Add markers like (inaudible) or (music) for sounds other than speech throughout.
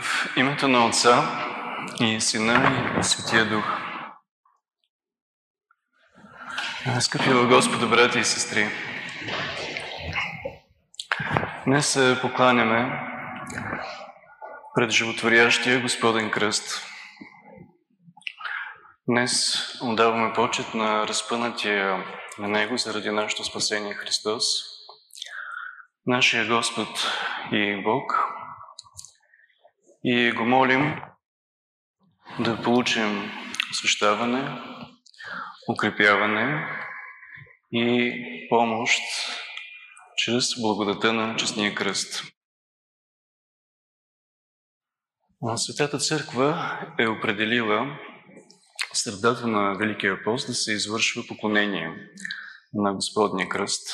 В името на Отца и Сина и Светия Дух. Скъпи в Господа, брати и сестри, днес се покланяме пред животворящия Господен кръст. Днес отдаваме почет на разпънатия на Него заради нашето спасение Христос, нашия Господ и Бог, и го молим да получим освещаване, укрепяване и помощ чрез благодата на честния кръст. Светата църква е определила средата на Великия пост да се извършва поклонение на Господния кръст.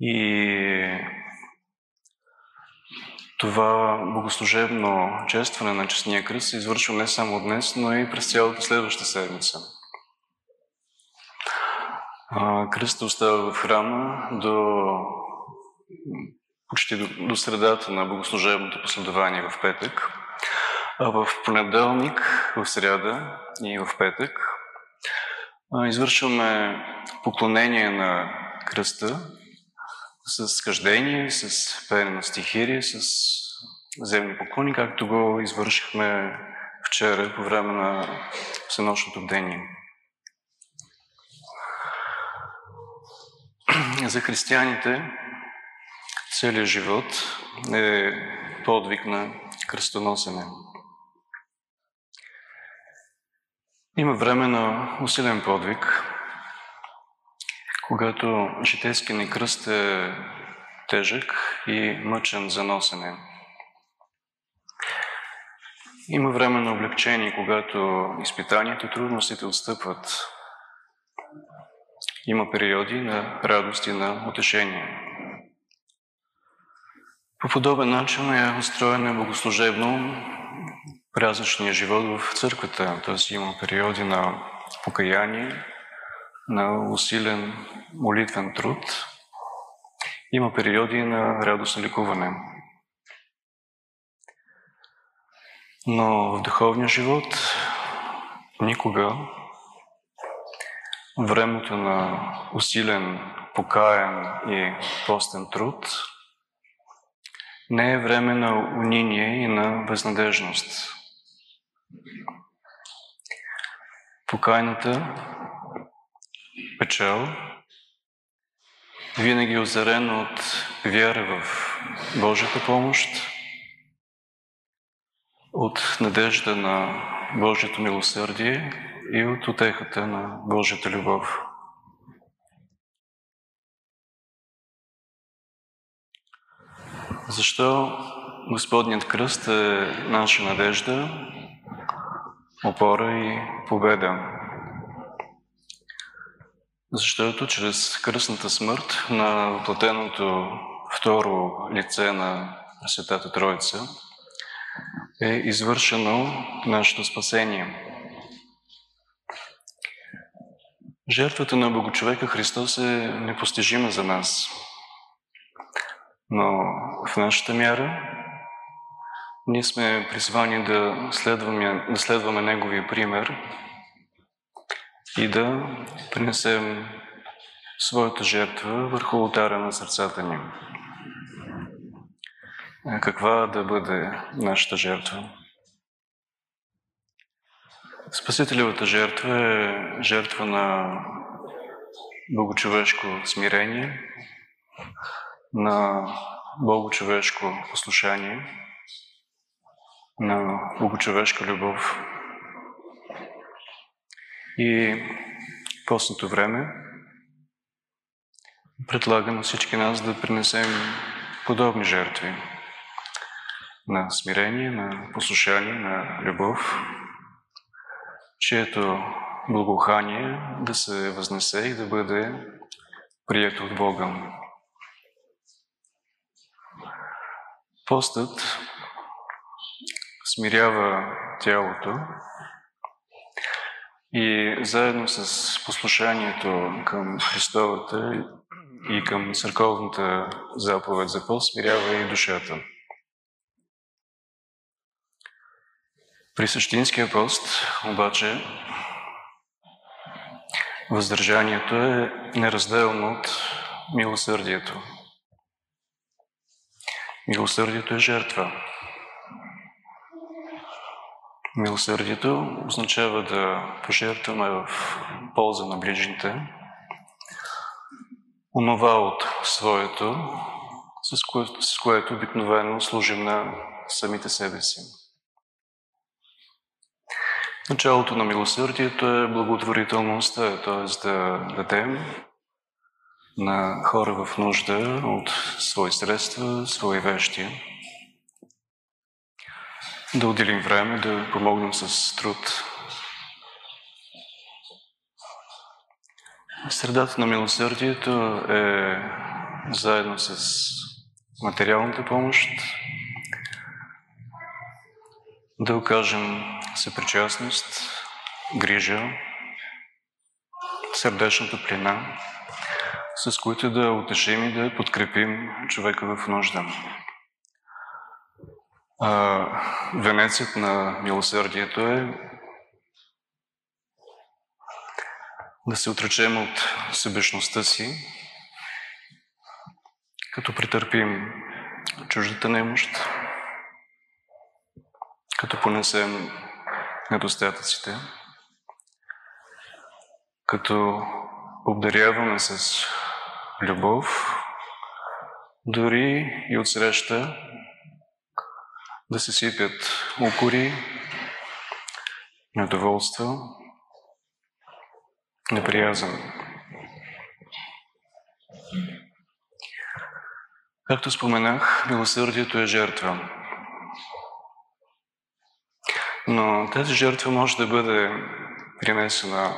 И това богослужебно честване на честния кръст се извършва не само днес, но и през цялата следваща седмица. Кръстът остава в храма до почти до, до средата на богослужебното последование в петък. А в понеделник, в сряда и в петък извършваме поклонение на кръста с хъждение, с пеене на стихири, с земни поклони, както го извършихме вчера по време на всенощното бдение. (clears throat) За християните целият живот е подвиг на кръстоносене. Има време на усилен подвиг, когато житейски ни кръст е тежък и мъчен за носене. Има време на облегчение, когато изпитанията и трудностите отстъпват. Има периоди на радост и на утешение. По подобен начин е устроен богослужебно празничния живот в църквата. Т.е. има периоди на покаяние, на усилен молитвен труд. Има периоди на радостно ликуване. Но в духовния живот никога времето на усилен, покаян и постен труд не е време на униние и на безнадежност. Покайната печал винаги озарен от вяра в Божията помощ, от надежда на Божието милосърдие и от отехата на Божията любов. Защо Господният кръст е наша надежда, опора и победа? Защото чрез кръстната смърт на въплатеното второ лице на Светата Троица е извършено нашето спасение. Жертвата на Богочовека Христос е непостижима за нас. Но в нашата мяра ние сме призвани да следваме, да следваме Неговия пример и да принесем своята жертва върху ултара на сърцата ни. Каква да бъде нашата жертва? Спасителевата жертва е жертва на богочовешко смирение, на богочовешко послушание, на богочовешка любов. И постното време предлага на всички нас да принесем подобни жертви на смирение, на послушание, на любов, чието благоухание да се възнесе и да бъде прието от Бога. Постът смирява тялото и заедно с послушанието към Христовата и към църковната заповед за пост смирява и душата. При същинския пост обаче въздържанието е неразделно от милосърдието. Милосърдието е жертва. Милосърдието означава да пожертваме в полза на ближните онова от своето, с което, с което обикновено служим на самите себе си. Началото на милосърдието е благотворителността, т.е. да дадем на хора в нужда от свои средства, свои вещи. Да отделим време, да помогнем с труд. Средата на милосърдието е заедно с материалната помощ, да окажем съпричастност, грижа, сърдечната плина, с които да утешим и да подкрепим човека в нужда. Венецът на милосърдието е да се отречем от себечността си, като претърпим чуждата немощ, като понесем недостатъците, като обдаряваме с любов, дори и от среща да се сипят укори, недоволство, неприязан. Както споменах, милосърдието е жертва. Но тази жертва може да бъде принесена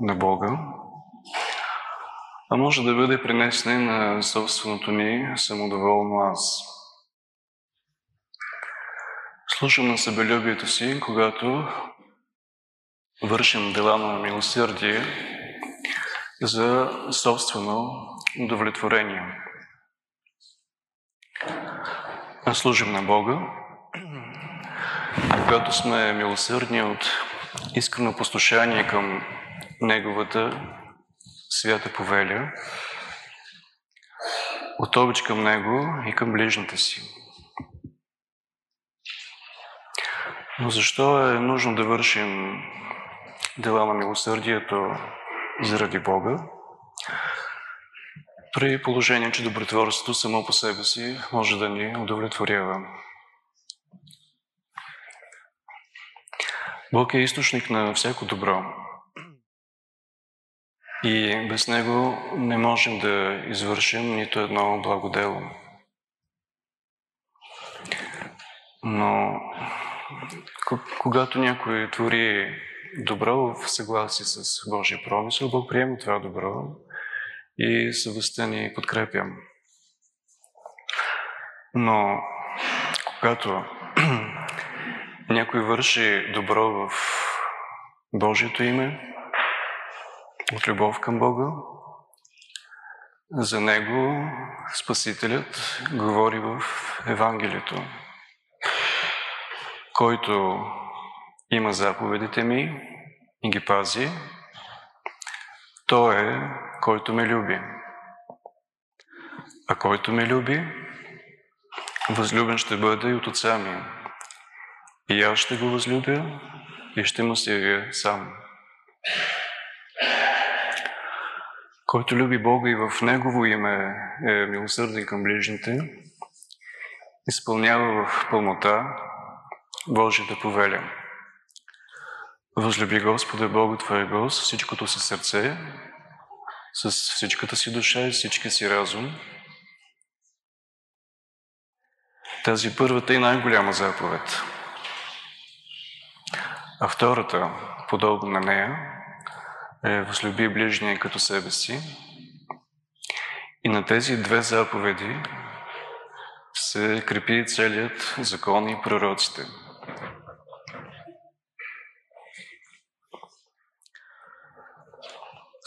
на Бога, а може да бъде принесена на собственото ни самодоволно аз. Слушам на себелюбието си, когато вършим дела на милосърдие за собствено удовлетворение. Служим на Бога, когато сме милосърдни от искрено послушание към Неговата свята повеля, от обич към Него и към ближните си. Но защо е нужно да вършим дела на милосърдието заради Бога, при положение, че добротворството само по себе си може да ни удовлетворява? Бог е източник на всяко добро. И без Него не можем да извършим нито едно благодело. Но когато някой твори добро в съгласие с Божия промисъл, Бог приема това добро и съвестта ни подкрепям. Но когато (clears throat) някой върши добро в Божието име, от любов към Бога, за него Спасителят говори в Евангелието, който има заповедите ми и ги пази, той е, който ме люби. А който ме люби, възлюбен ще бъде и от отца ми. И аз ще го възлюбя и ще му се явя сам. Който люби Бога и в Негово име е милосърден към ближните, изпълнява в пълнота Божията повеля. Възлюби Господа Бога Твоего с всичкото си сърце, с всичката си душа и всичкия си разум. Тази първата и най-голяма заповед. А втората, подобна на нея, е възлюби ближния като себе си. И на тези две заповеди се крепи целият закон и пророците.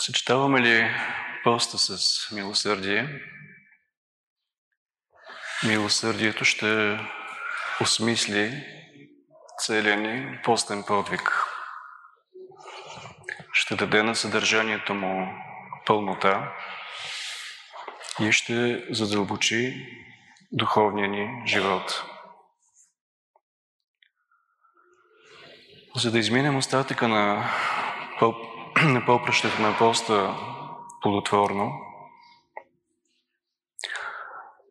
Съчетаваме ли поста с милосърдие? Милосърдието ще осмисли целия ни постен подвиг. Ще даде на съдържанието му пълнота и ще задълбочи духовния ни живот. За да изминем остатъка на, на попрещето на поста плодотворно,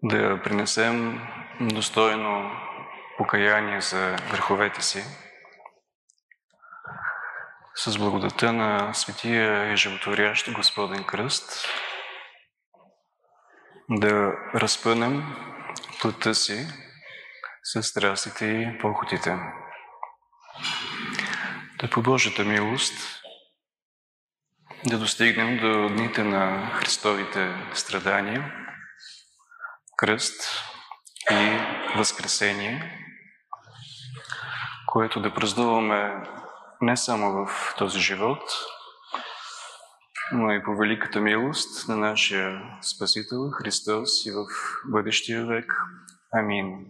да принесем достойно покаяние за греховете си, с благодата на светия и животворящ Господен кръст, да разпънем плътта си с страстите и похотите. Да по Божията милост да достигнем до дните на Христовите страдания, кръст и възкресение, което да празнуваме не само в този живот, но и по великата милост на нашия Спасител Христос и в бъдещия век. Амин.